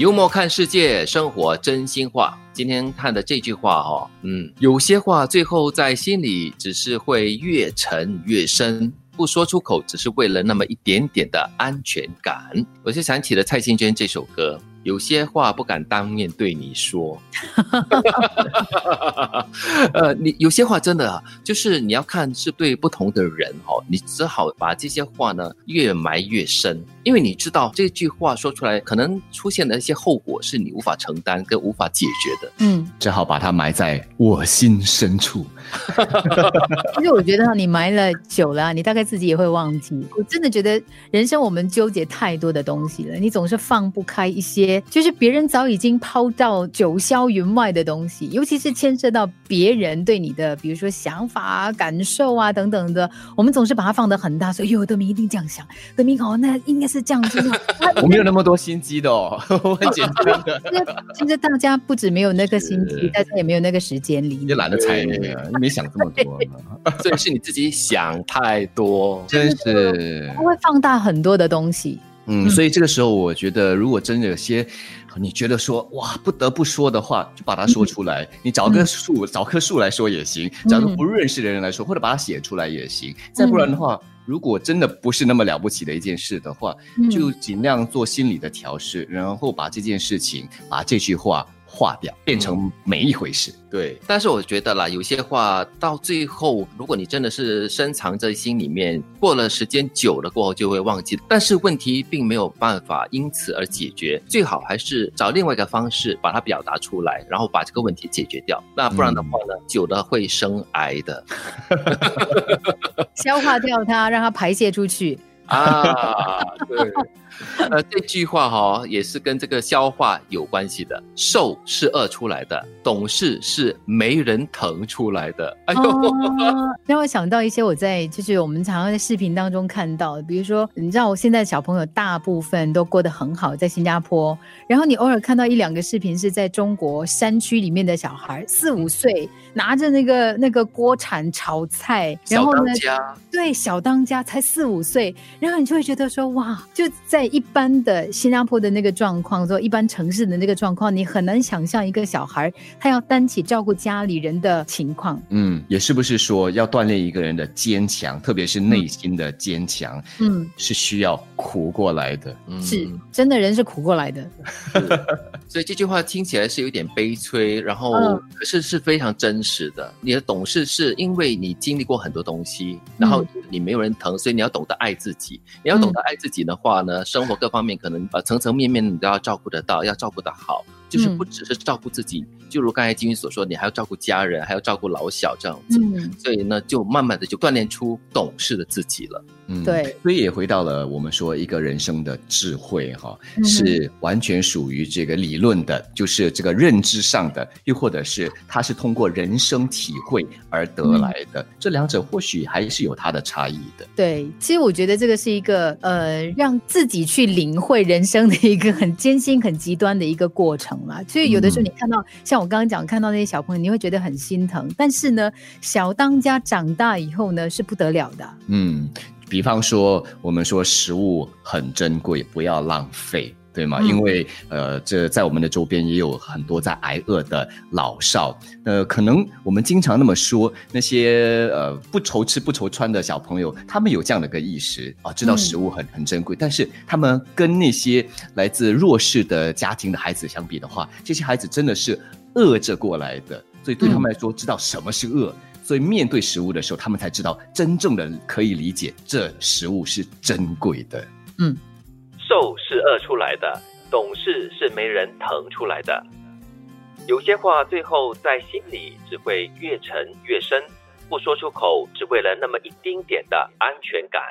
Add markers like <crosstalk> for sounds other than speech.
幽默看世界，生活真心话。今天看的这句话哈、嗯，有些话最后在心里只是会越沉越深，不说出口只是为了那么一点点的安全感。我就想起了蔡幸娟这首歌。有些话不敢当面对你说，<laughs> 呃，你有些话真的啊就是你要看是对不同的人哦，你只好把这些话呢越埋越深，因为你知道这句话说出来可能出现的一些后果是你无法承担跟无法解决的。嗯，只好把它埋在我心深处。<laughs> 其实我觉得你埋了久了啊，你大概自己也会忘记。我真的觉得人生我们纠结太多的东西了，你总是放不开一些，就是别人早已经抛到九霄云外的东西，尤其是牵涉到别人对你的，比如说想法啊、感受啊等等的，我们总是把它放得很大，说：“哎呦，德明一定这样想，德明哦，那应该是这样子。” <laughs> 我没有那么多心机的哦，我很简单的，其实大家不止没有那个心机是，大家也没有那个时间理也懒得睬你啊，你没想这么多呢，<laughs> 所以是你自己想太多。真是它。会放大很多的东西。嗯，所以这个时候，我觉得如果真的有些你觉得说哇不得不说的话，就把它说出来。你找个树，找棵树来说也行，找个不认识的人来说，或者把它写出来也行。再不然的话，如果真的不是那么了不起的一件事的话，嗯。就尽量做心理的调试，然后把这件事情，把这句话划掉，变成没一回事。对，但是我觉得啦，有些话到最后，如果你真的是深藏在心里面，过了时间久了过后就会忘记。但是问题并没有办法因此而解决，最好还是找另外一个方式把它表达出来，然后把这个问题解决掉。那不然的话呢，久了会生癌的 <laughs> <laughs> 消化掉它，让它排泄出去。啊。对，<laughs> 呃，这句话哈、也是跟这个消化有关系的。瘦是饿出来的，懂事是没人疼出来的。哎呦。哦，让我想到一些我在就是我们常常在视频当中看到的，比如说，你知道我现在小朋友大部分都过得很好，在新加坡，然后你偶尔看到一两个视频是在中国山区里面的小孩，四五岁拿着那个那个锅铲炒菜，然小后呢当，家，对小当家才四五岁，然后你就会觉得说哇，就在一般的新加坡的那个状况，说一般城市的那个状况，你很难想象一个小孩他要担起照顾家里人的情况。嗯，也是不是说要锻炼一个人的坚强，特别是内心的坚强，嗯，是需要苦过来的。嗯是真的人是苦过来的。<laughs> 所以这句话听起来是有点悲催，然后嗯可是是非常真实的。你的懂事是因为你经历过很多东西，然后你没有人疼，所以你要懂得爱自己。你要懂得爱自己的话呢，生活各方面可能呃层层面面你都要照顾得到，要照顾得好。就是不只是照顾自己，就如刚才金云所说，你还要照顾家人，还要照顾老小这样子。嗯，所以呢，就慢慢的就锻炼出懂事的自己了。嗯，对，所以也回到了我们说一个人生的智慧哈，嗯是完全属于这个理论的，就是这个认知上的，又或者是它是通过人生体会而得来的，这两者或许还是有它的差异的。对，其实我觉得这个是一个呃，让自己去领会人生的一个很艰辛、很极端的一个过程啦。所以有的时候你看到，像我刚刚讲，看到那些小朋友，你会觉得很心疼。但是呢，小当家长大以后呢，是不得了的。嗯，比方说我们说食物很珍贵，不要浪费。对吗？嗯因为呃，这在我们的周边也有很多在挨饿的老少，呃，可能我们经常那么说，那些呃不愁吃不愁穿的小朋友，他们有这样的个意识啊，知道食物很很珍贵，但是他们跟那些来自弱势的家庭的孩子相比的话，这些孩子真的是饿着过来的，所以对他们来说，知道什么是饿。所以面对食物的时候，他们才知道真正的可以理解这食物是珍贵的。嗯，瘦是饿出来的，懂事是没人疼出来的。有些话最后在心里只会越沉越深，不说出口，只为了那么一丁点的安全感。